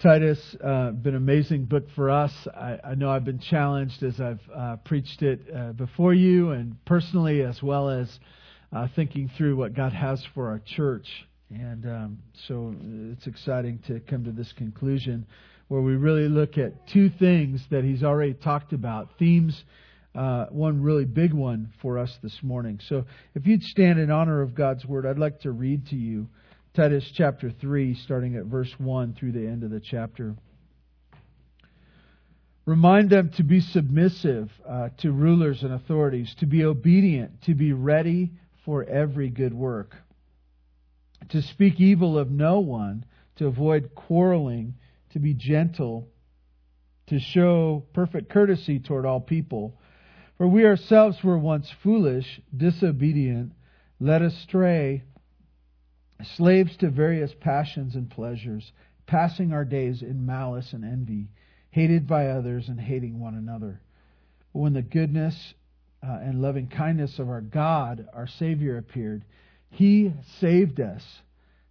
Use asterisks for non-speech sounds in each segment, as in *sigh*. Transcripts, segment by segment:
Titus, uh, been an amazing book for us. I, I, know I've been challenged as I've uh, preached it uh, before you and personally, as well as uh, thinking through what God has for our church. And um, so it's exciting to come to this conclusion where we really look at two things that he's already talked about themes. Uh, one really big one for us this morning. So, if you'd stand in honor of God's word, I'd like to read to you Titus chapter 3, starting at verse 1 through the end of the chapter. Remind them to be submissive uh, to rulers and authorities, to be obedient, to be ready for every good work, to speak evil of no one, to avoid quarreling, to be gentle, to show perfect courtesy toward all people. For we ourselves were once foolish, disobedient, led astray slaves to various passions and pleasures, passing our days in malice and envy, hated by others and hating one another. But when the goodness uh, and loving kindness of our God, our Savior, appeared, He saved us,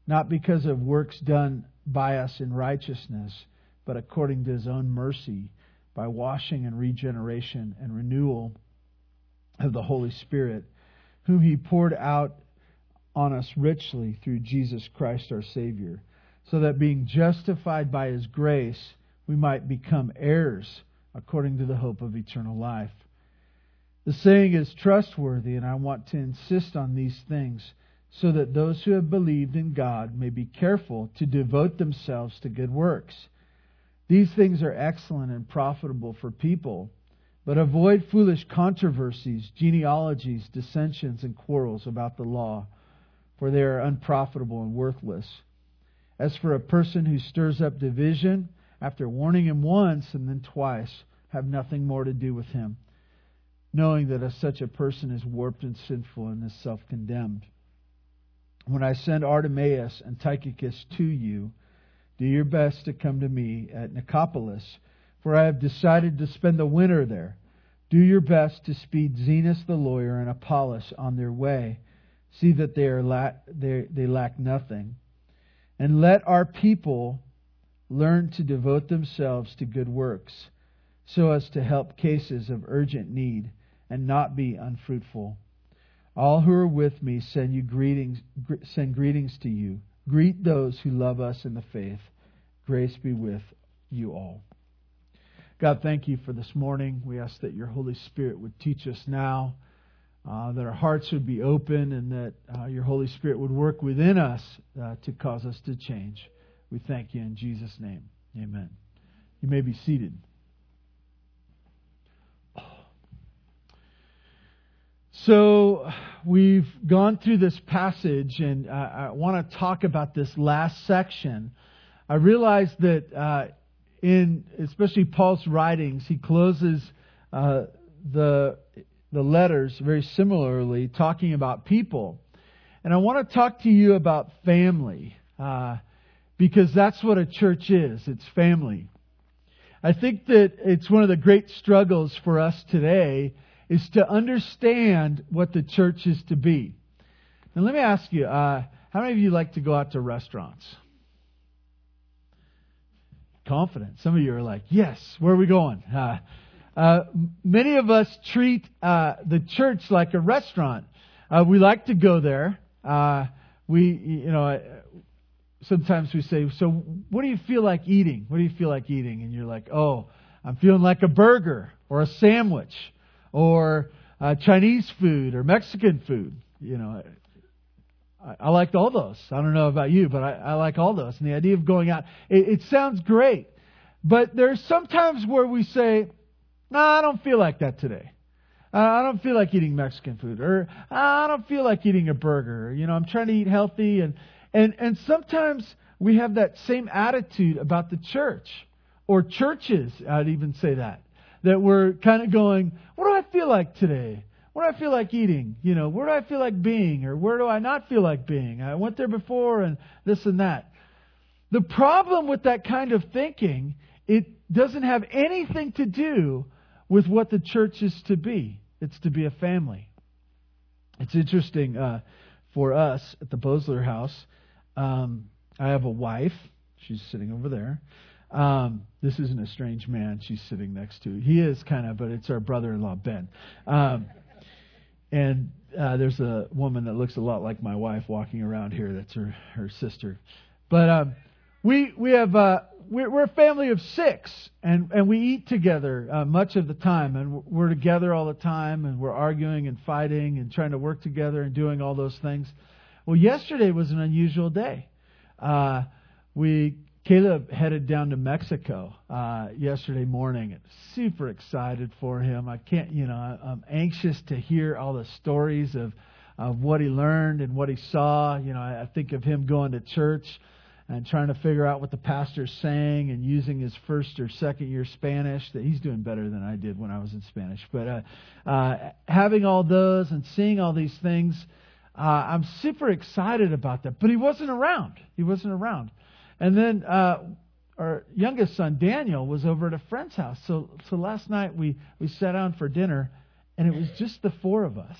not because of works done by us in righteousness, but according to His own mercy, by washing and regeneration and renewal of the Holy Spirit, whom He poured out on us richly through Jesus Christ our Savior, so that being justified by His grace, we might become heirs according to the hope of eternal life. The saying is trustworthy, and I want to insist on these things so that those who have believed in God may be careful to devote themselves to good works. These things are excellent and profitable for people, but avoid foolish controversies, genealogies, dissensions, and quarrels about the law for they are unprofitable and worthless. As for a person who stirs up division, after warning him once and then twice, have nothing more to do with him, knowing that such a person is warped and sinful and is self condemned. When I send Artemas and Tychicus to you, do your best to come to me at Nicopolis, for I have decided to spend the winter there. Do your best to speed Zenas the lawyer and Apollos on their way See that they, are la- they, they lack nothing. And let our people learn to devote themselves to good works, so as to help cases of urgent need and not be unfruitful. All who are with me send you greetings send greetings to you. Greet those who love us in the faith. Grace be with you all. God, thank you for this morning. We ask that your Holy Spirit would teach us now uh, that our hearts would be open and that uh, your Holy Spirit would work within us uh, to cause us to change. We thank you in Jesus' name. Amen. You may be seated. So, we've gone through this passage, and I want to talk about this last section. I realize that uh, in especially Paul's writings, he closes uh, the the letters very similarly, talking about people. And I want to talk to you about family, uh, because that's what a church is it's family. I think that it's one of the great struggles for us today is to understand what the church is to be. Now, let me ask you uh, how many of you like to go out to restaurants? Confident. Some of you are like, yes, where are we going? Uh, uh, many of us treat uh, the church like a restaurant. Uh, we like to go there. Uh, we, you know, sometimes we say, "So, what do you feel like eating? What do you feel like eating?" And you're like, "Oh, I'm feeling like a burger or a sandwich or uh, Chinese food or Mexican food." You know, I, I liked all those. I don't know about you, but I, I like all those. And the idea of going out, it, it sounds great. But there's sometimes where we say, no, I don't feel like that today. Uh, I don't feel like eating Mexican food, or uh, I don't feel like eating a burger. You know, I'm trying to eat healthy, and and and sometimes we have that same attitude about the church or churches. I'd even say that that we're kind of going, what do I feel like today? What do I feel like eating? You know, where do I feel like being, or where do I not feel like being? I went there before, and this and that. The problem with that kind of thinking, it doesn't have anything to do with what the church is to be. It's to be a family. It's interesting uh, for us at the Bosler house. Um, I have a wife. She's sitting over there. Um, this isn't a strange man she's sitting next to. He is kind of, but it's our brother-in-law Ben. Um, and uh, there's a woman that looks a lot like my wife walking around here. That's her her sister. But um, we we have uh, we're, we're a family of six, and and we eat together uh, much of the time, and we're together all the time, and we're arguing and fighting and trying to work together and doing all those things. Well, yesterday was an unusual day. Uh, we Caleb headed down to Mexico uh, yesterday morning. Super excited for him. I can't, you know, I'm anxious to hear all the stories of of what he learned and what he saw. You know, I, I think of him going to church and trying to figure out what the pastor's saying and using his first or second year Spanish. That he's doing better than I did when I was in Spanish. But uh, uh, having all those and seeing all these things, uh, I'm super excited about that. But he wasn't around. He wasn't around. And then uh, our youngest son Daniel was over at a friend's house. So so last night we we sat down for dinner, and it was just the four of us.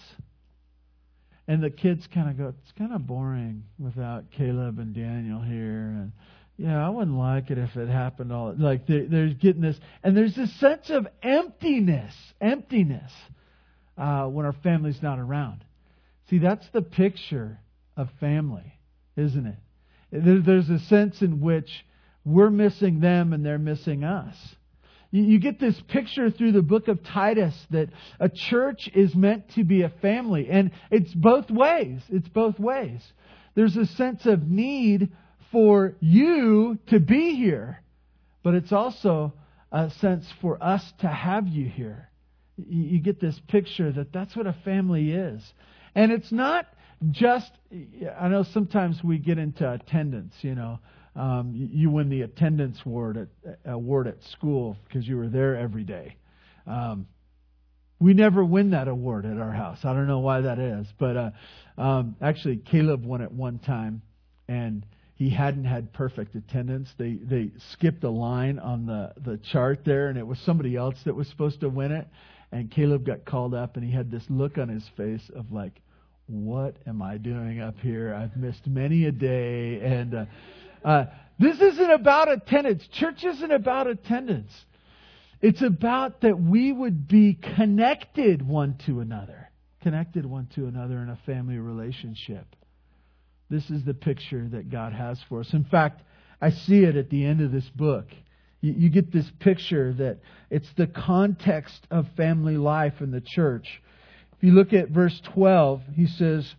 And the kids kind of go, it's kind of boring without Caleb and Daniel here, and yeah, I wouldn't like it if it happened all like they're, they're getting this, and there's this sense of emptiness, emptiness uh, when our family's not around. See, that's the picture of family, isn't it? There's a sense in which we're missing them and they're missing us. You get this picture through the book of Titus that a church is meant to be a family. And it's both ways. It's both ways. There's a sense of need for you to be here, but it's also a sense for us to have you here. You get this picture that that's what a family is. And it's not just, I know sometimes we get into attendance, you know. Um, you win the attendance award at, award at school because you were there every day. Um, we never win that award at our house. I don't know why that is, but uh, um, actually, Caleb won it one time, and he hadn't had perfect attendance. They they skipped a line on the the chart there, and it was somebody else that was supposed to win it. And Caleb got called up, and he had this look on his face of like, what am I doing up here? I've missed many a day. And uh, uh, this isn't about attendance. Church isn't about attendance. It's about that we would be connected one to another, connected one to another in a family relationship. This is the picture that God has for us. In fact, I see it at the end of this book. You, you get this picture that it's the context of family life in the church if you look at verse 12, he says,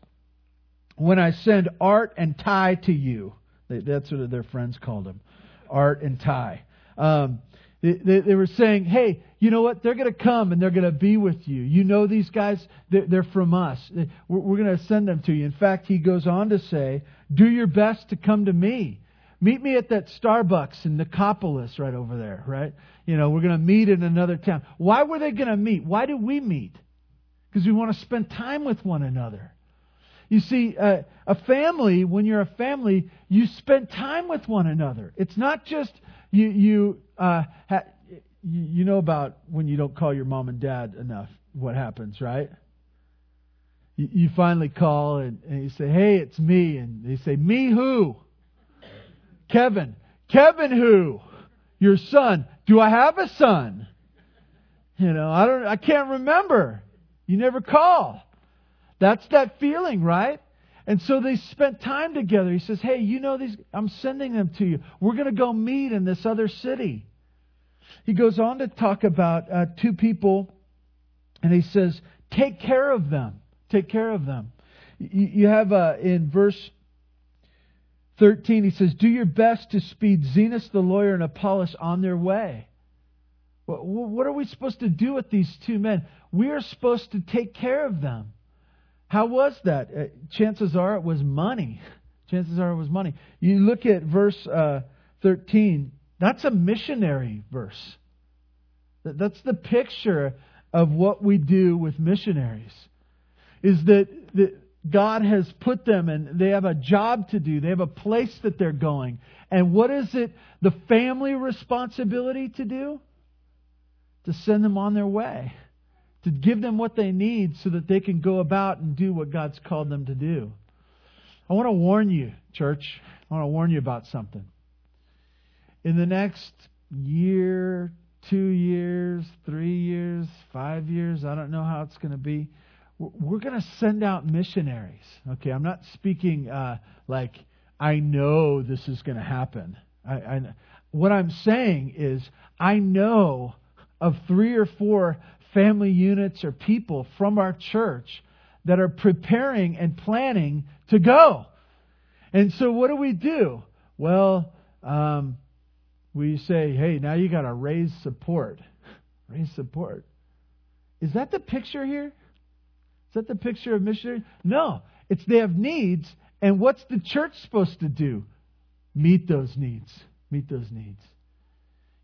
When I send Art and tie to you, that's what their friends called him, Art and Ty. Um, they, they, they, were saying, hey, you know what? They're going to come and they're going to be with you. You know these guys, they're, they're from us. We're, we're going to send them to you. In fact, he goes on to say, do your best to come to me. Meet me at that Starbucks in Nicopolis right over there, right? You know, we're going to meet in another town. Why were they going to meet? Why do we meet? because we want to spend time with one another. You see, uh, a family, when you're a family, you spend time with one another. It's not just you, you, uh, ha, you know about when you don't call your mom and dad enough, what happens, right? You, you finally call and, and you say, hey, it's me. And they say, me who? Kevin. Kevin who? Your son. Do I have a son? You know, I don't, I can't remember. You never call. That's that feeling, right? And so they spent time together. He says, Hey, you know these, I'm sending them to you. We're going to go meet in this other city. He goes on to talk about uh, two people, and he says, Take care of them. Take care of them. You, have uh, in verse 13, he says, Do your best to speed Zenas the lawyer and Apollos on their way. What are we supposed to do with these two men? We are supposed to take care of them. How was that? Uh, chances are it was money. Chances are it was money. You look at verse uh, 13, that's a missionary verse. That's the picture of what we do with missionaries. Is that, that God has put them and they have a job to do. They have a place that they're going. And what is it the family responsibility to do? To send them on their way to give them what they need so that they can go about and do what God's called them to do. I want to warn you, church. I want to warn you about something. in the next year, two years, three years, five years, I don't know how it's going to be. We're going to send out missionaries. Okay, I'm not speaking uh, like I know this is going to happen. I, I, what I'm saying is, I know of three or four family units or people from our church that are preparing and planning to go. And so, what do we do? Well, um, we say, hey, now you got to raise support. *laughs* raise support. Is that the picture here? Is that the picture of missionary? No. It's they have needs, and what's the church supposed to do? Meet those needs. Meet those needs.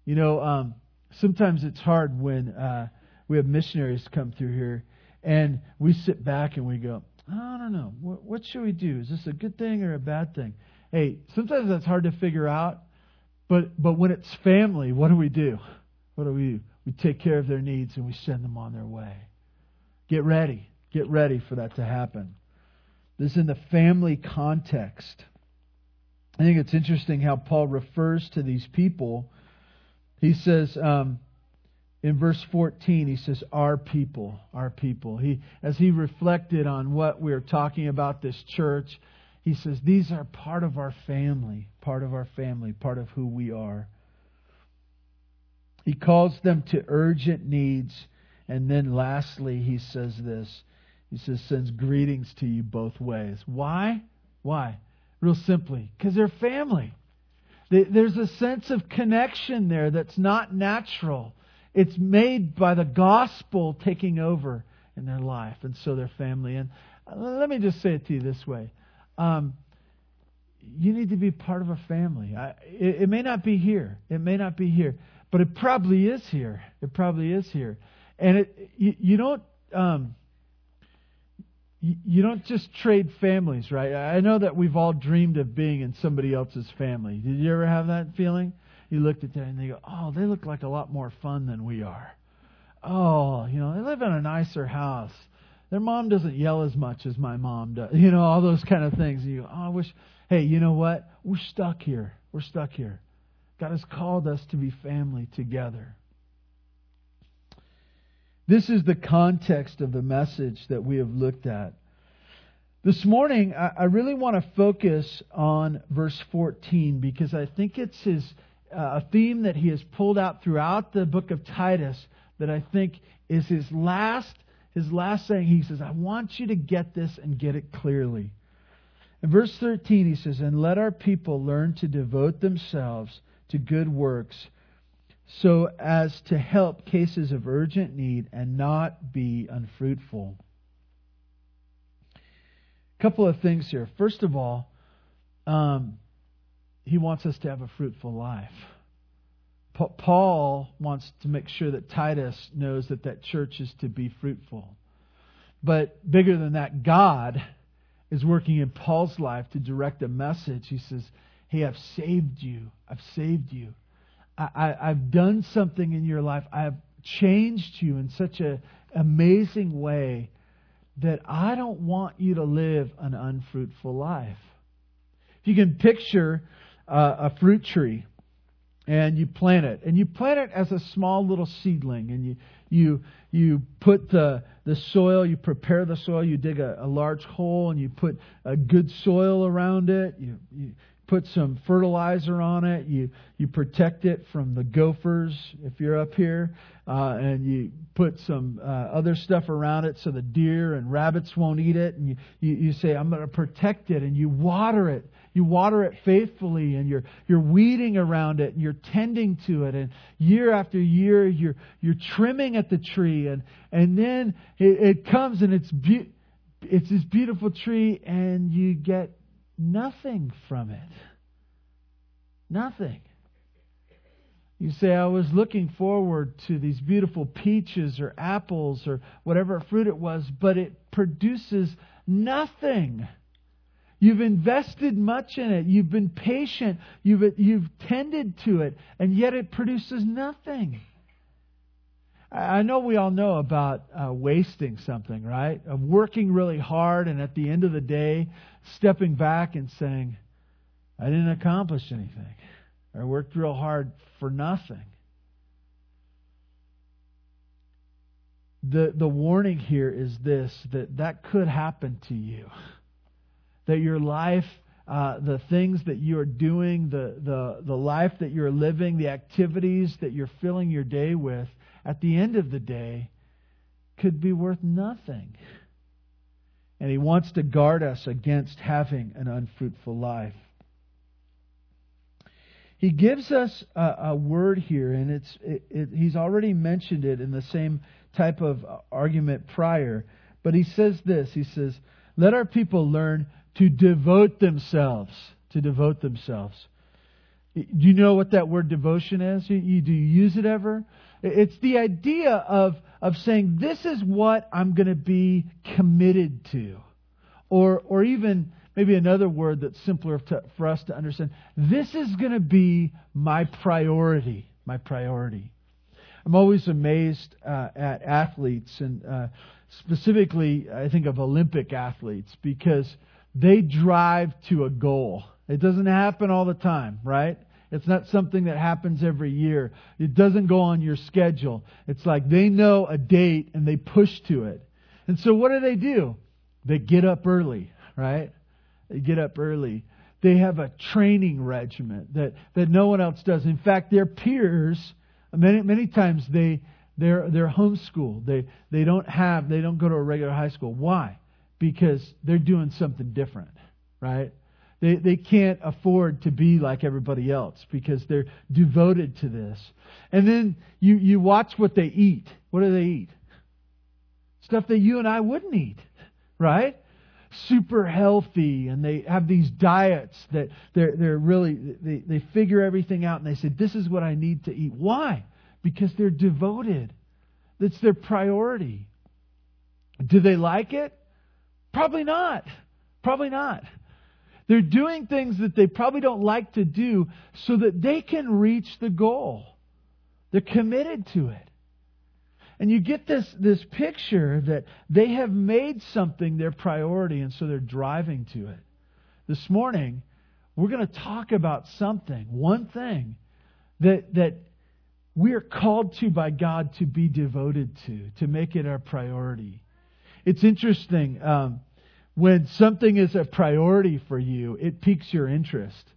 You know, um, sometimes it's hard when uh, we have missionaries come through here, and we sit back and we go, I don't know. What, what should we do? Is this a good thing or a bad thing? Hey, sometimes that's hard to figure out. But but when it's family, what do we do? What do we do? We take care of their needs and we send them on their way. Get ready. Get ready for that to happen. This is in the family context. I think it's interesting how Paul refers to these people. He says um, in verse 14, he says, Our people, our people. He, as he reflected on what we are talking about this church, he says, These are part of our family, part of our family, part of who we are. He calls them to urgent needs. And then lastly, he says this. He says, sends greetings to you both ways. Why? Why? Real simply, because they're family. There's a sense of connection there that's not natural. It's made by the gospel taking over in their life, and so they're family. And uh, let me just say it to you this way um, you need to be part of a family. I, it, it may not be here. It may not be here, but it probably is here. It probably is here. And it, you, you don't. Um, you don't just trade families, right? I know that we've all dreamed of being in somebody else's family. Did you ever have that feeling? You looked at them and they go, "Oh, they look like a lot more fun than we are." Oh, you know, they live in a nicer house. Their mom doesn't yell as much as my mom does. *laughs* You know, all those kind of things. You go, oh, I wish, hey, you know what? We're stuck here. We're stuck here. God has called us to be family together. This is the context of the message that we have looked at. This morning, I really want to focus on verse 14 because I think it's his, a theme that he has pulled out throughout the book of Titus that I think is his last his last saying, he says, I want you to get this and get it clearly. In verse 13, he says, And let our people learn to devote themselves to good works so as to help cases of urgent need and not be unfruitful. A couple of things here. First of all, um, he wants us to have a fruitful life. Paul wants to make sure that Titus knows that that church is to be fruitful. But bigger than that, God is working in Paul's life to direct a message. He says, Hey, I've saved you. I've saved you. I, have done something in your life. I have changed you in such an amazing way that I don't want you to live an unfruitful life. If you can picture uh, a fruit tree, and you plant it. And you plant it as a small little seedling, and you you you put the the soil, you prepare the soil, you dig a, a large hole, and you put a good soil around it. You, you put some fertilizer on it. You you protect it from the gophers if you're up here, uh, and you put some uh, other stuff around it so the deer and rabbits won't eat it. And you you, you say I'm going to protect it, and you water it you water it faithfully and you're, you're weeding around it and you're tending to it. And year after year, you're, you're trimming at the tree. And, and then it, it comes and it's, be- it's this beautiful tree and you get nothing from it. Nothing. You say, I was looking forward to these beautiful peaches or apples or whatever fruit it was, but it produces nothing. You've invested much in it. You've been patient. You've, you've tended to it, and yet it produces nothing. I know we all know about uh, wasting something, right? Of working really hard and at the end of the day, stepping back and saying, I didn't accomplish anything. I worked real hard for nothing. The, the warning here is this that that could happen to you. That your life, uh, the things that you are doing, the, the, the life that you're living, the activities that you're filling your day with, at the end of the day, could be worth nothing. And he wants to guard us against having an unfruitful life. He gives us a, a word here, and it's it, it, he's already mentioned it in the same type of argument prior. But he says this He says, Let our people learn to devote themselves. To devote themselves. Do you know what that word devotion is? You, you, do you use it ever? It's the idea of, of saying, this is what I'm going to be committed to. Or, or even maybe another word that's simpler to, for us to understand. This is going to be my priority. My priority. I'm always amazed uh, at athletes, and uh, specifically, I think of Olympic athletes, because they drive to a goal. It doesn't happen all the time, right? It's not something that happens every year. It doesn't go on your schedule. It's like they know a date and they push to it. And so what do they do? They get up early, right? They get up early. They have a training regimen that, that no one else does. In fact, their peers, many, many times they, they're, they're homeschooled. They, they don't have, they don't go to a regular high school. Why? Because they're doing something different, right? They, they can't afford to be like everybody else because they're devoted to this. And then you, you watch what they eat. What do they eat? Stuff that you and I wouldn't eat, right? Super healthy, and they have these diets that they're, they're really, they, they figure everything out and they say, This is what I need to eat. Why? Because they're devoted. That's their priority. Do they like it? Probably not. Probably not. They're doing things that they probably don't like to do so that they can reach the goal. They're committed to it. And you get this, this picture that they have made something their priority, and so they're driving to it. This morning, we're going to talk about something, one thing, that, that we are called to by God to be devoted to, to make it our priority. It's interesting. Um, when something is a priority for you, it piques your interest.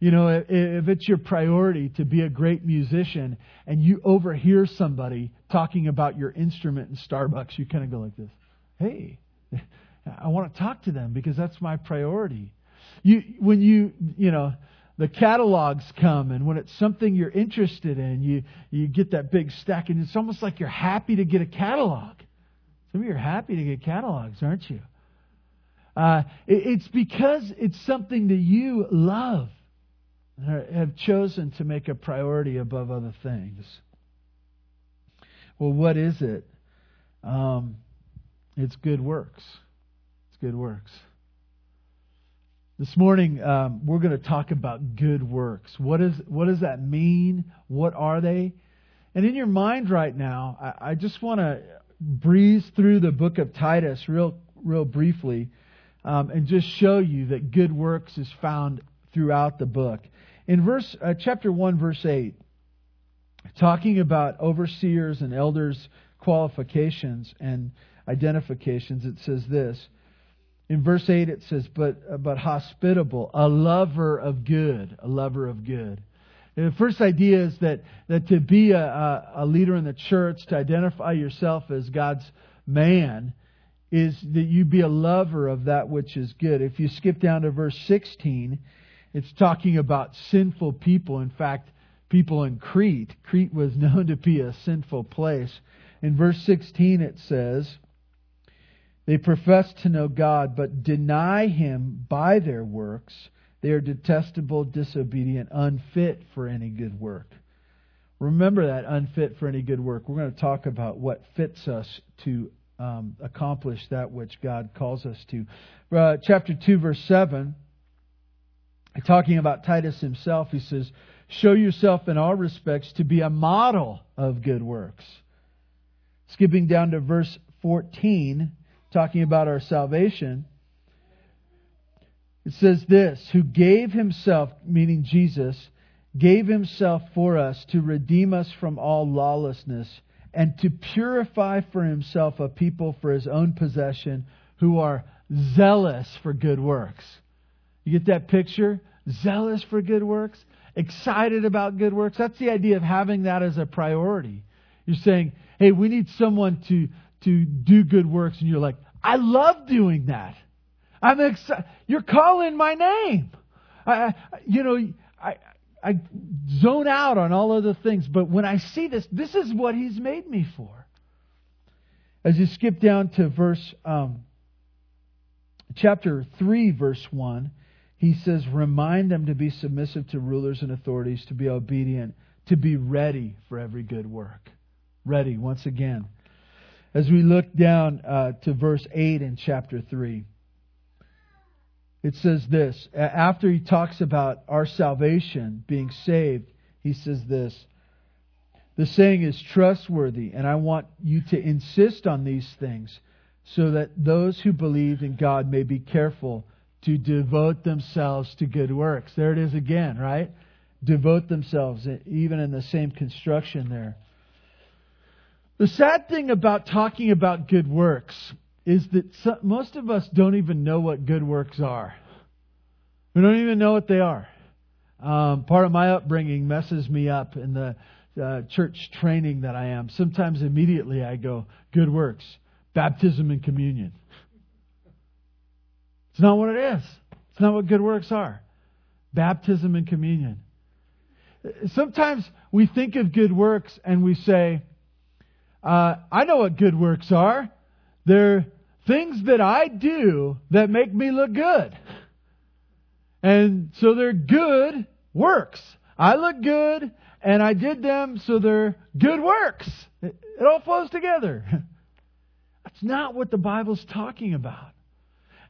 You know, if it's your priority to be a great musician and you overhear somebody talking about your instrument in Starbucks, you kind of go like this Hey, *laughs* I want to talk to them because that's my priority. You, when you, you know, the catalogs come and when it's something you're interested in, you, you get that big stack and it's almost like you're happy to get a catalog. Some of you are happy to get catalogs, aren't you? Uh, it, it's because it's something that you love have chosen to make a priority above other things. Well, what is it? Um, it's good works. It's good works. This morning, um, we're going to talk about good works. What, is, what does that mean? What are they? And in your mind right now, I, I just want to breeze through the book of Titus real, real briefly um, and just show you that good works is found throughout the book. In verse uh, chapter 1 verse 8, talking about overseers and elders qualifications and identifications, it says this. In verse 8 it says, but, uh, but hospitable, a lover of good, a lover of good. And the first idea is that, that to be a, a, a leader in the church, to identify yourself as God's man, is that you be a lover of that which is good. If you skip down to verse 16, it's talking about sinful people. In fact, people in Crete. Crete was *laughs* known to be a sinful place. In verse 16, it says, They profess to know God, but deny Him by their works. They are detestable, disobedient, unfit for any good work. Remember that unfit for any good work. We're going to talk about what fits us to um, accomplish that which God calls us to. Uh, chapter 2, verse 7, talking about Titus himself, he says, Show yourself in all respects to be a model of good works. Skipping down to verse 14, talking about our salvation, it says this Who gave himself, meaning Jesus, gave himself for us to redeem us from all lawlessness and to purify for himself a people for his own possession who are zealous for good works. You get that picture? Zealous for good works? Excited about good works? That's the idea of having that as a priority. You're saying, hey, we need someone to, to do good works. And you're like, I love doing that. I'm excited. You're calling my name. I, you know, I, I zone out on all other things, but when I see this, this is what He's made me for. As you skip down to verse, um, chapter 3, verse 1, he says, Remind them to be submissive to rulers and authorities, to be obedient, to be ready for every good work. Ready, once again. As we look down uh, to verse 8 in chapter 3 it says this after he talks about our salvation being saved he says this the saying is trustworthy and i want you to insist on these things so that those who believe in god may be careful to devote themselves to good works. There it is again right? Devote themselves even in the same construction there. The sad thing about talking about good works is that most of us don't even know what good works are. We don't even know what they are. Um, part of my upbringing messes me up in the uh, church training that I am. Sometimes immediately I go, good works, baptism and communion. It's not what it is. It's not what good works are. Baptism and communion. Sometimes we think of good works and we say, uh, I know what good works are. They're things that I do that make me look good. And so they're good works. I look good and I did them so they're good works. It, it all flows together. *laughs* That's not what the Bible's talking about.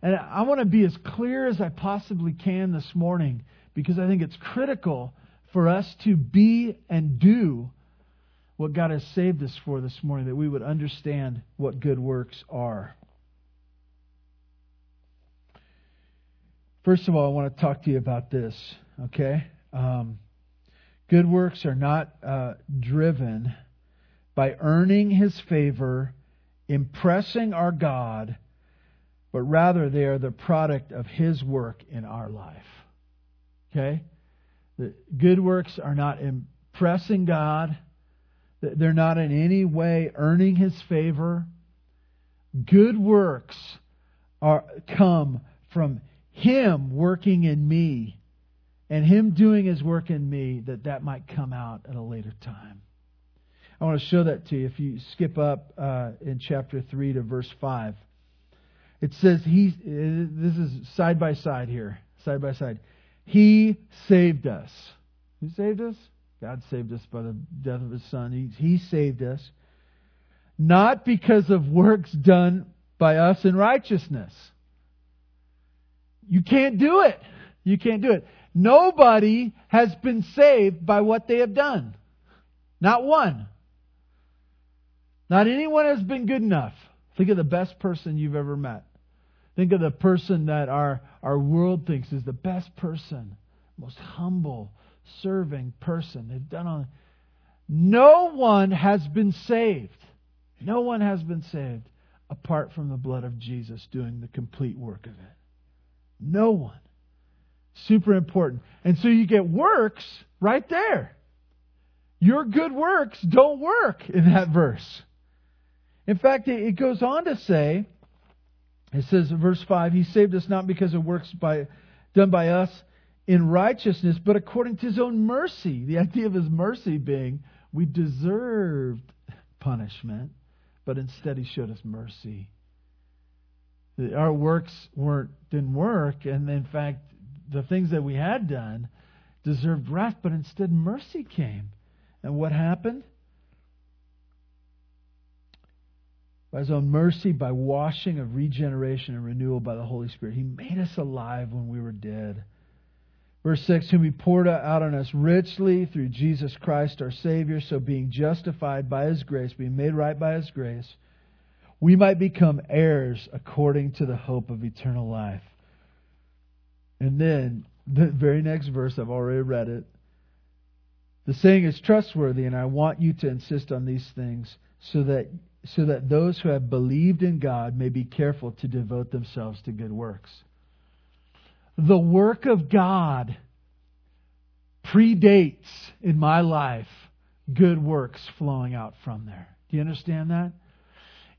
And I want to be as clear as I possibly can this morning because I think it's critical for us to be and do what God has saved us for this morning, that we would understand what good works are. First of all, I want to talk to you about this, okay? Um, good works are not uh, driven by earning His favor, impressing our God, but rather they are the product of His work in our life. Okay? The good works are not impressing God they're not in any way earning his favor. Good works are come from him working in me and him doing his work in me that that might come out at a later time. I want to show that to you if you skip up uh, in chapter 3 to verse 5. It says he this is side by side here, side by side. He saved us. Who saved us? God saved us by the death of his son. He, he saved us. Not because of works done by us in righteousness. You can't do it. You can't do it. Nobody has been saved by what they have done. Not one. Not anyone has been good enough. Think of the best person you've ever met. Think of the person that our, our world thinks is the best person, most humble, serving person. They've done all. No one has been saved. No one has been saved apart from the blood of Jesus doing the complete work of it. No one. Super important. And so you get works right there. Your good works don't work in that verse. In fact, it goes on to say, it says in verse 5, He saved us not because of works by, done by us, in righteousness, but according to his own mercy. The idea of his mercy being we deserved punishment, but instead he showed us mercy. Our works weren't didn't work, and in fact, the things that we had done deserved wrath, but instead mercy came. And what happened? By his own mercy, by washing of regeneration and renewal by the Holy Spirit, he made us alive when we were dead. Verse 6 Whom he poured out on us richly through Jesus Christ our Savior, so being justified by his grace, being made right by his grace, we might become heirs according to the hope of eternal life. And then, the very next verse, I've already read it. The saying is trustworthy, and I want you to insist on these things so that so that those who have believed in God may be careful to devote themselves to good works. The work of God predates in my life good works flowing out from there. Do you understand that?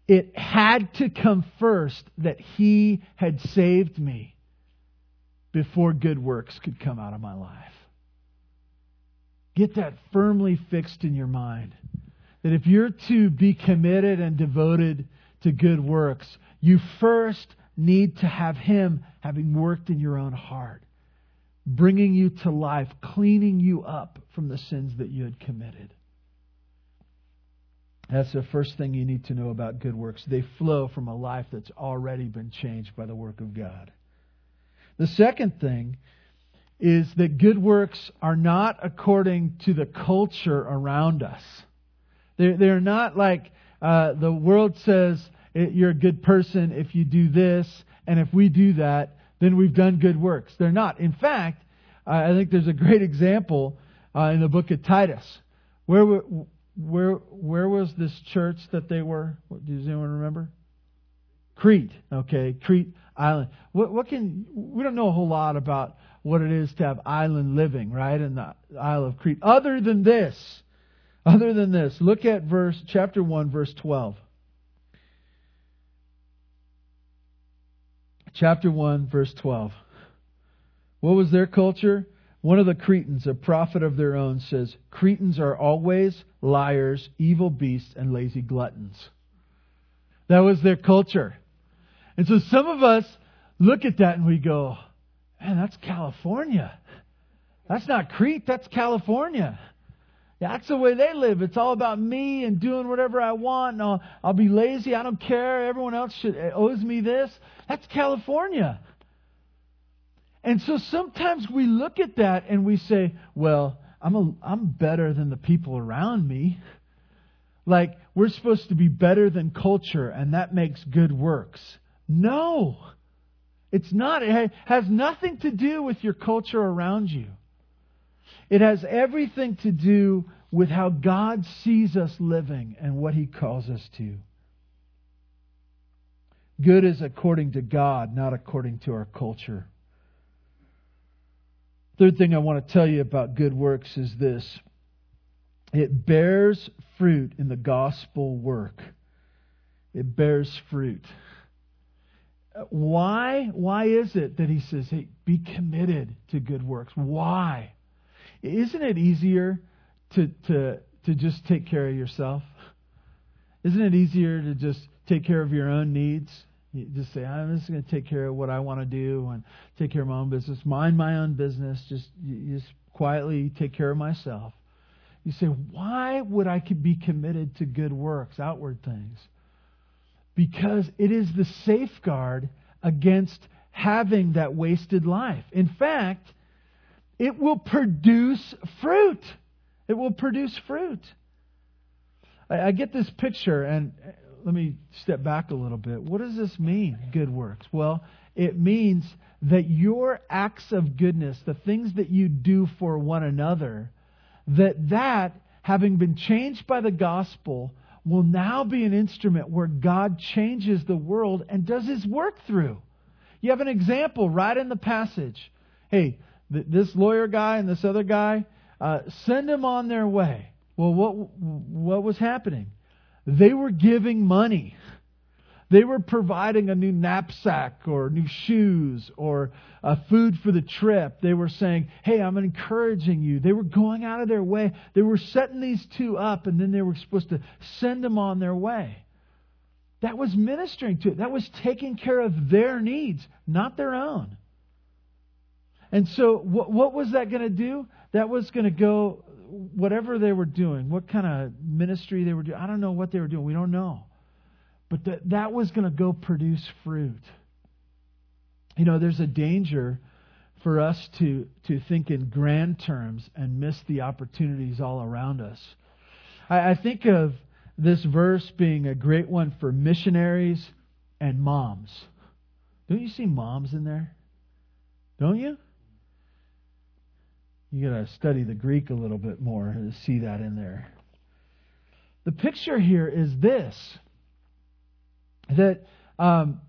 It had to come first that He had saved me before good works could come out of my life. Get that firmly fixed in your mind. That if you're to be committed and devoted to good works, you first need to have Him having worked in your own heart, bringing you to life, cleaning you up from the sins that you had committed. That's the first thing you need to know about good works. They flow from a life that's already been changed by the work of God. The second thing is that good works are not according to the culture around us. They're, they're not like uh, the world says you're a good person if you do this, and if we do that, then we've done good works. They're not. In fact, I think there's a great example uh, in the book of Titus. Where, where, where was this church that they were? Does anyone remember? Crete. Okay, Crete Island. What, what can we don't know a whole lot about what it is to have island living, right, in the Isle of Crete. Other than this, other than this, look at verse chapter 1 verse 12. Chapter 1 verse 12. What was their culture? One of the Cretans, a prophet of their own, says, Cretans are always liars, evil beasts, and lazy gluttons. That was their culture. And so some of us look at that and we go, man, that's California. That's not Crete, that's California. That's the way they live. It's all about me and doing whatever I want. And I'll, I'll be lazy. I don't care. Everyone else should, eh, owes me this. That's California. And so sometimes we look at that and we say, well, I'm, a, I'm better than the people around me. Like, we're supposed to be better than culture, and that makes good works. No. It's not. It has nothing to do with your culture around you. It has everything to do with how God sees us living and what He calls us to. Good is according to God, not according to our culture. Third thing I want to tell you about good works is this it bears fruit in the gospel work. It bears fruit. Why? Why is it that he says, hey, be committed to good works? Why? Isn't it easier to, to, to just take care of yourself? Isn't it easier to just take care of your own needs? You just say, I'm just going to take care of what I want to do and take care of my own business, mind my own business, just, just quietly take care of myself. You say, why would I be committed to good works, outward things? Because it is the safeguard against having that wasted life. In fact, it will produce fruit. It will produce fruit. I, I get this picture, and uh, let me step back a little bit. What does this mean, good works? Well, it means that your acts of goodness, the things that you do for one another, that that, having been changed by the gospel, will now be an instrument where God changes the world and does his work through. You have an example right in the passage. Hey, this lawyer guy and this other guy, uh, send them on their way. Well, what, what was happening? They were giving money. They were providing a new knapsack or new shoes or uh, food for the trip. They were saying, Hey, I'm encouraging you. They were going out of their way. They were setting these two up and then they were supposed to send them on their way. That was ministering to it. That was taking care of their needs, not their own. And so, what, what was that going to do? That was going to go, whatever they were doing, what kind of ministry they were doing. I don't know what they were doing. We don't know. But that, that was going to go produce fruit. You know, there's a danger for us to, to think in grand terms and miss the opportunities all around us. I, I think of this verse being a great one for missionaries and moms. Don't you see moms in there? Don't you? You got to study the Greek a little bit more to see that in there. The picture here is this that um,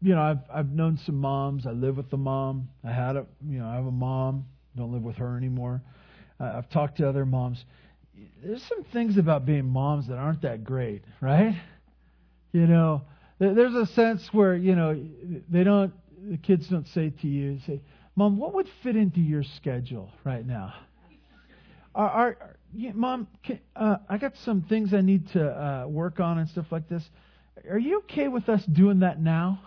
you know I've I've known some moms. I live with the mom. I had a you know I have a mom. Don't live with her anymore. Uh, I've talked to other moms. There's some things about being moms that aren't that great, right? You know, there's a sense where you know they don't the kids don't say to you say mom what would fit into your schedule right now? Are, are mom can, uh, i got some things i need to uh, work on and stuff like this. Are you okay with us doing that now?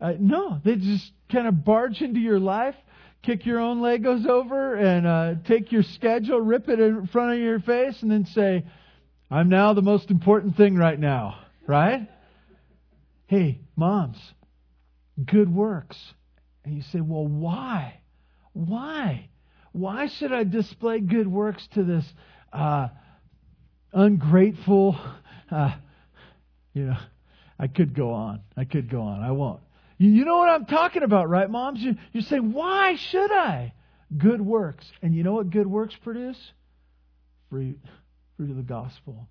Uh, no they just kind of barge into your life kick your own legos over and uh, take your schedule rip it in front of your face and then say i'm now the most important thing right now right? Hey, moms, good works. And you say, well, why? Why? Why should I display good works to this uh, ungrateful? *laughs* Uh, you know, I could go on. I could go on. I won't. You, you know what I'm talking about, right, moms? You, you say, why should I? Good works. And you know what good works produce? Fruit. Fruit of the gospel.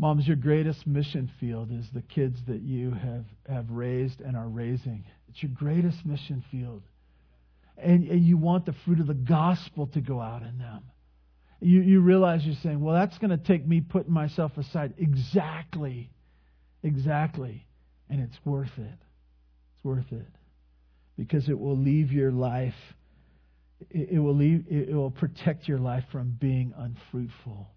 Moms, your greatest mission field is the kids that you have, have raised and are raising. It's your greatest mission field. And, and you want the fruit of the gospel to go out in them. You, you realize you're saying, well, that's going to take me putting myself aside. Exactly. Exactly. And it's worth it. It's worth it. Because it will leave your life, it, it will, leave, it will protect your life from being unfruitful.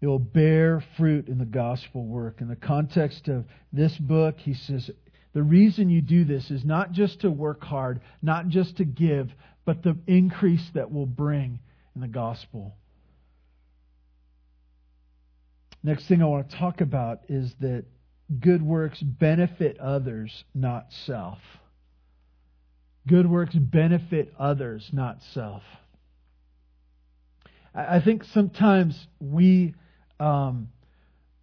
It will bear fruit in the gospel work. In the context of this book, he says, the reason you do this is not just to work hard, not just to give, but the increase that will bring in the gospel. Next thing I want to talk about is that good works benefit others, not self. Good works benefit others, not self. I think sometimes we um,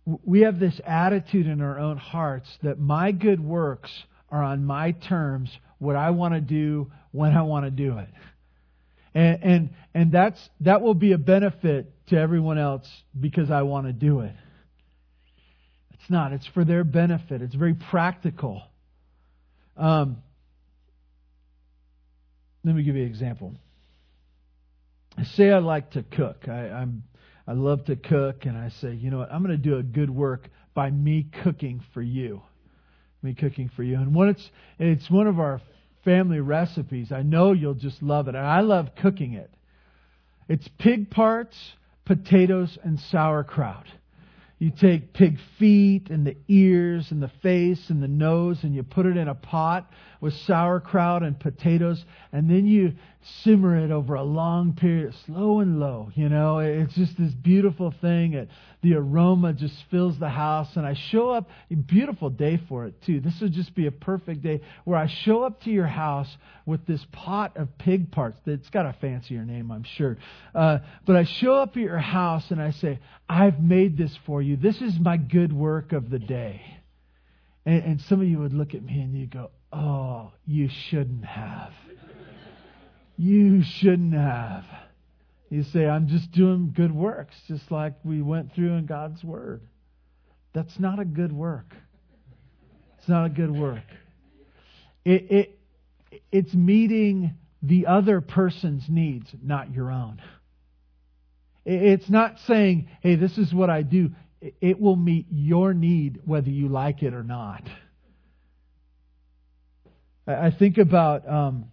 we have this attitude in our own hearts that my good works are on my terms, what I want to do when I want to do it. And, and, and that's, that will be a benefit to everyone else because I want to do it. It's not. It's for their benefit. It's very practical. Um, let me give you an example. Say I like to cook. I, I'm I love to cook, and I say, you know what, I'm going to do a good work by me cooking for you. Me cooking for you. And when it's, it's one of our family recipes, I know you'll just love it. And I love cooking it. It's pig parts, potatoes, and sauerkraut. You take pig feet and the ears and the face and the nose and you put it in a pot with sauerkraut and potatoes and then you simmer it over a long period, slow and low. You know, it's just this beautiful thing. It, the aroma just fills the house. And I show up, a beautiful day for it too. This would just be a perfect day where I show up to your house with this pot of pig parts. It's got a fancier name, I'm sure. Uh, but I show up at your house and I say, I've made this for you. This is my good work of the day. And, and some of you would look at me and you go, Oh, you shouldn't have. You shouldn't have. You say, I'm just doing good works, just like we went through in God's Word. That's not a good work. It's not a good work. It, it, it's meeting the other person's needs, not your own. It's not saying, hey, this is what I do. It will meet your need whether you like it or not. I think about um,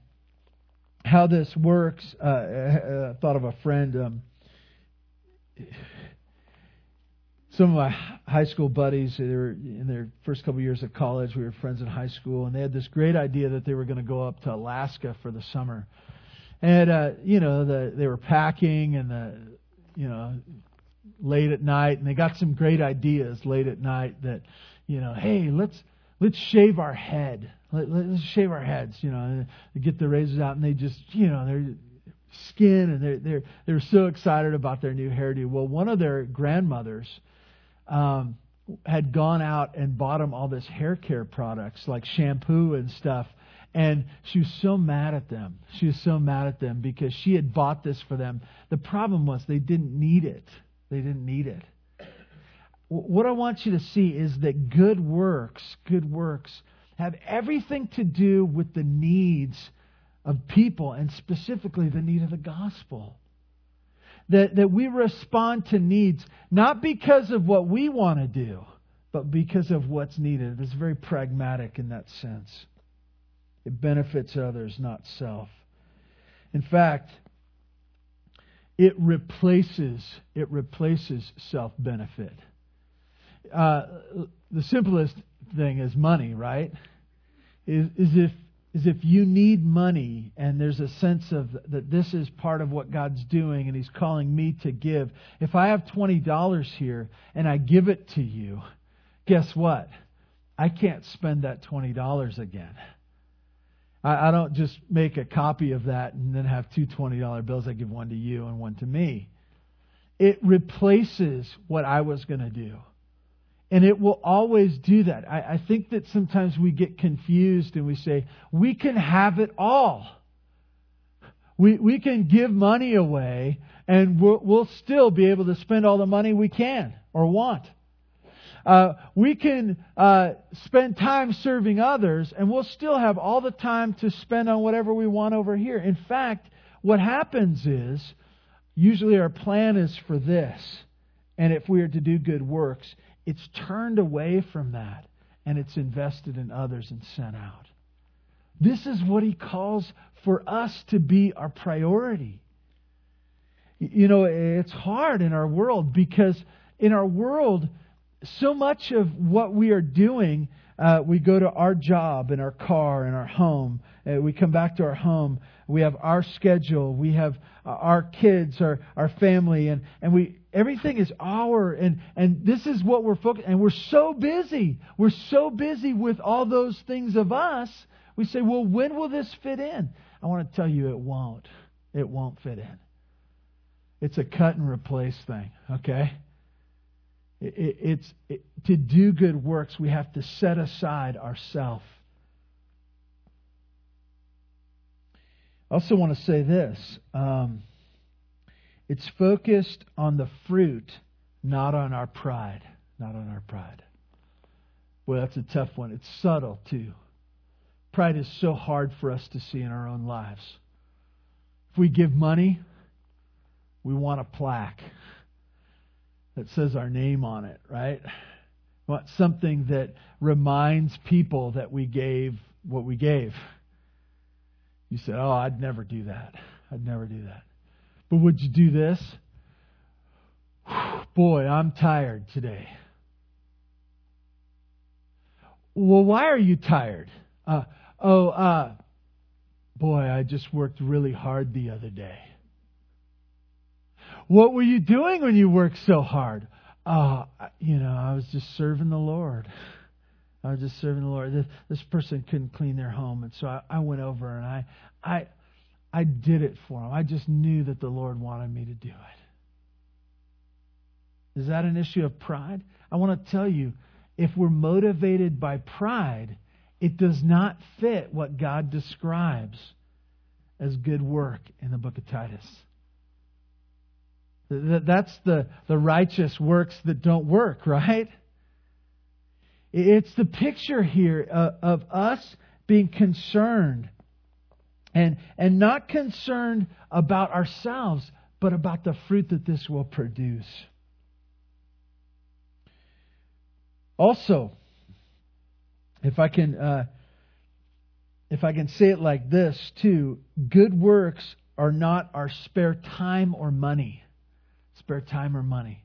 how this works. Uh, I, I thought of a friend. Um, some of my high school buddies, they were in their first couple of years of college. We were friends in high school, and they had this great idea that they were going to go up to Alaska for the summer. And uh, you know, the, they were packing, and the you know, late at night, and they got some great ideas late at night that, you know, hey, let's let's shave our head. Let, us shave our heads, you know. And get the razors out, and they just, you know, they're skin, and they're they're they're so excited about their new hairdo. Well, one of their grandmothers um, had gone out and bought them all this hair care products like shampoo and stuff, and she was so mad at them. She was so mad at them because she had bought this for them. The problem was they didn't need it. They didn't need it. What I want you to see is that good works, good works, have everything to do with the needs of people and specifically the need of the gospel. That, that we respond to needs not because of what we want to do, but because of what's needed. It's very pragmatic in that sense. It benefits others, not self. In fact, it replaces it replaces self benefit. Uh, the simplest thing is money, right? Is, is if is if you need money and there's a sense of that this is part of what God's doing and He's calling me to give. If I have twenty dollars here and I give it to you, guess what? I can't spend that twenty dollars again. I, I don't just make a copy of that and then have two twenty dollar bills. I give one to you and one to me. It replaces what I was going to do. And it will always do that. I, I, think that sometimes we get confused and we say, we can have it all. We, we can give money away and we'll, we'll still be able to spend all the money we can or want. Uh, we can uh, spend time serving others and we'll still have all the time to spend on whatever we want over here. In fact, what happens is usually our plan is for this. And if we are to do good works, it's turned away from that and it's invested in others and sent out. This is what he calls for us to be our priority. You know, it's hard in our world because in our world, so much of what we are doing, uh, we go to our job in our car in our home. Uh, we come back to our home. We have our schedule. We have uh, our kids, our, our family, and, and we everything is our and and this is what we're focused and we're so busy we're so busy with all those things of us we say well when will this fit in i want to tell you it won't it won't fit in it's a cut and replace thing okay it, it, it's it, to do good works we have to set aside ourself i also want to say this um, it's focused on the fruit, not on our pride. Not on our pride. Boy, that's a tough one. It's subtle, too. Pride is so hard for us to see in our own lives. If we give money, we want a plaque *laughs* that says our name on it, right? We want something that reminds people that we gave what we gave. You said, Oh, I'd never do that. I'd never do that. But would you do this? *sighs* Boy, I'm tired today. Well, why are you tired? Uh, oh, uh, boy, I just worked really hard the other day. What were you doing when you worked so hard? Uh, you know, I was just serving the Lord. I was just serving the Lord. This, this person couldn't clean their home, and so I, I went over and I, I, I did it for them. I just knew that the Lord wanted me to do it. Is that an issue of pride? I want to tell you if we're motivated by pride, it does not fit what God describes as good work in the book of Titus. That's the, the righteous works that don't work, right? It's the picture here of us being concerned and, and not concerned about ourselves, but about the fruit that this will produce. Also, if I can, uh, if I can say it like this too, good works are not our spare time or money. Spare time or money.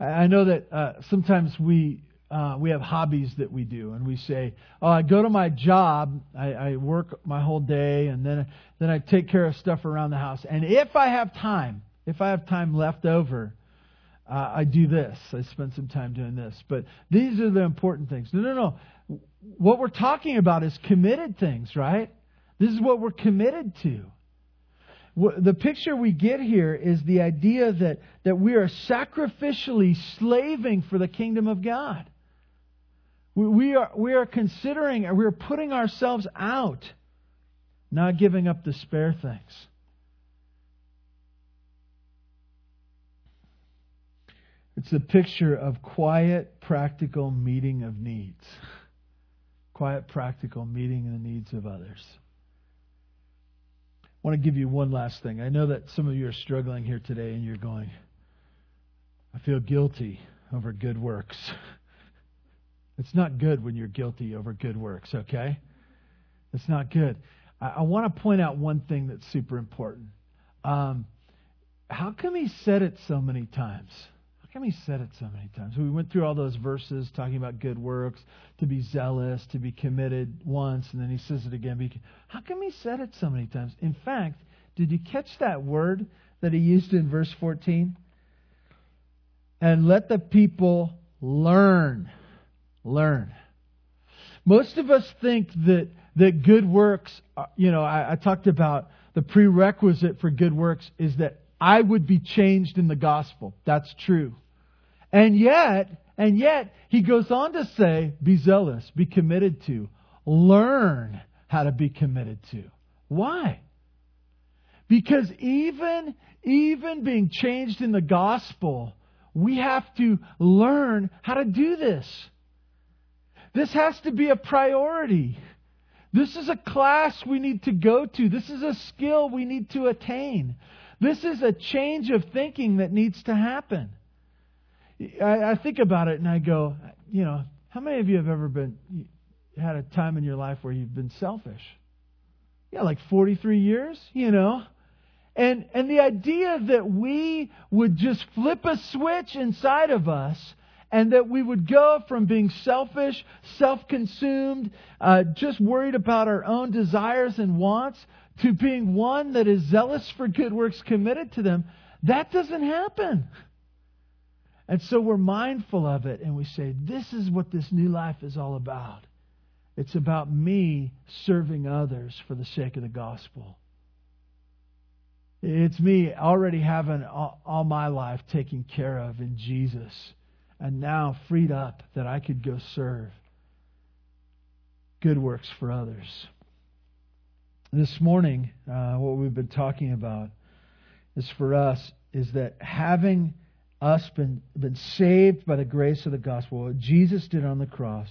I know that uh, sometimes we uh, we have hobbies that we do, and we say, "Oh, I go to my job, I, I work my whole day, and then then I take care of stuff around the house. And if I have time, if I have time left over, uh, I do this. I spend some time doing this. But these are the important things. No, no, no. What we're talking about is committed things, right? This is what we're committed to. The picture we get here is the idea that, that we are sacrificially slaving for the kingdom of God. We are, we are considering, we are putting ourselves out not giving up the spare things. It's a picture of quiet, practical meeting of needs. Quiet, practical meeting the needs of others. Want to give you one last thing. I know that some of you are struggling here today and you're going, I feel guilty over good works. *laughs* It's not good when you're guilty over good works, okay? It's not good. I, I want to point out one thing that's super important. Um, how come he said it so many times? Come he said it so many times? We went through all those verses talking about good works, to be zealous, to be committed once, and then he says it again. How come he said it so many times? In fact, did you catch that word that he used in verse 14? And let the people learn. Learn. Most of us think that, that good works, uh, you know, I, I talked about the prerequisite for good works is that I would be changed in the gospel. That's true. And yet, and yet, he goes on to say, be zealous, be committed to, learn how to be committed to. Why? Because even, even being changed in the gospel, we have to learn how to do this. This has to be a priority. This is a class we need to go to. This is a skill we need to attain. This is a change of thinking that needs to happen. I, I think about it and I go, you know, how many of you have ever been had a time in your life where you've been selfish? Yeah, like 43 years, you know. And and the idea that we would just flip a switch inside of us and that we would go from being selfish, self-consumed, uh, just worried about our own desires and wants to being one that is zealous for good works committed to them, that doesn't happen. And so we're mindful of it and we say, this is what this new life is all about. It's about me serving others for the sake of the gospel. It's me already having all, my life taken care of in Jesus and now freed up that I could go serve good works for others. This morning, uh, what we've been talking about is for us is that having us been, been saved by the grace of the gospel, what Jesus did on the cross,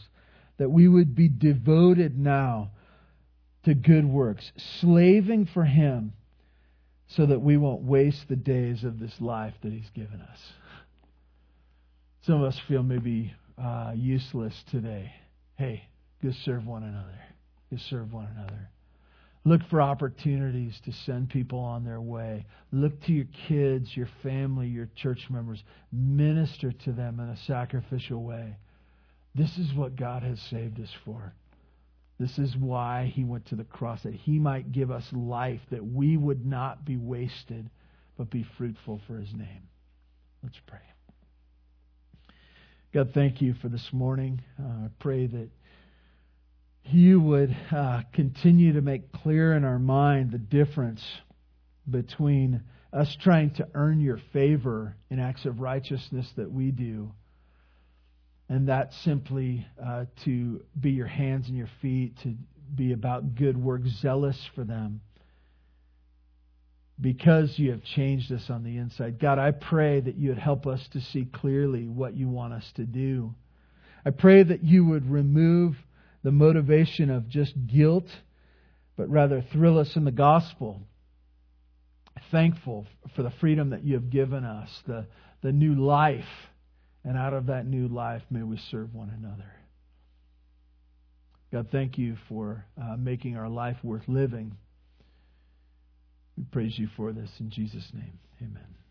that we would be devoted now to good works, slaving for Him, so that we won't waste the days of this life that He's given us. Some of us feel maybe uh, useless today. Hey, just serve one another. Just serve one another. Look for opportunities to send people on their way. Look to your kids, your family, your church members. Minister to them in a sacrificial way. This is what God has saved us for. This is why He went to the cross, that He might give us life, that we would not be wasted, but be fruitful for His name. Let's pray. God, thank you for this morning. Uh, I pray that you would uh, continue to make clear in our mind the difference between us trying to earn your favor in acts of righteousness that we do, and that simply uh, to be your hands and your feet, to be about good work, zealous for them, because you have changed us on the inside. God, I pray that you would help us to see clearly what you want us to do. I pray that you would remove the motivation of just guilt, but rather thrill us in the gospel. Thankful for the freedom that you have given us, the, the new life. And out of that new life, may we serve one another. God, thank you for uh, making our life worth living. We praise you for this in Jesus' name. Amen.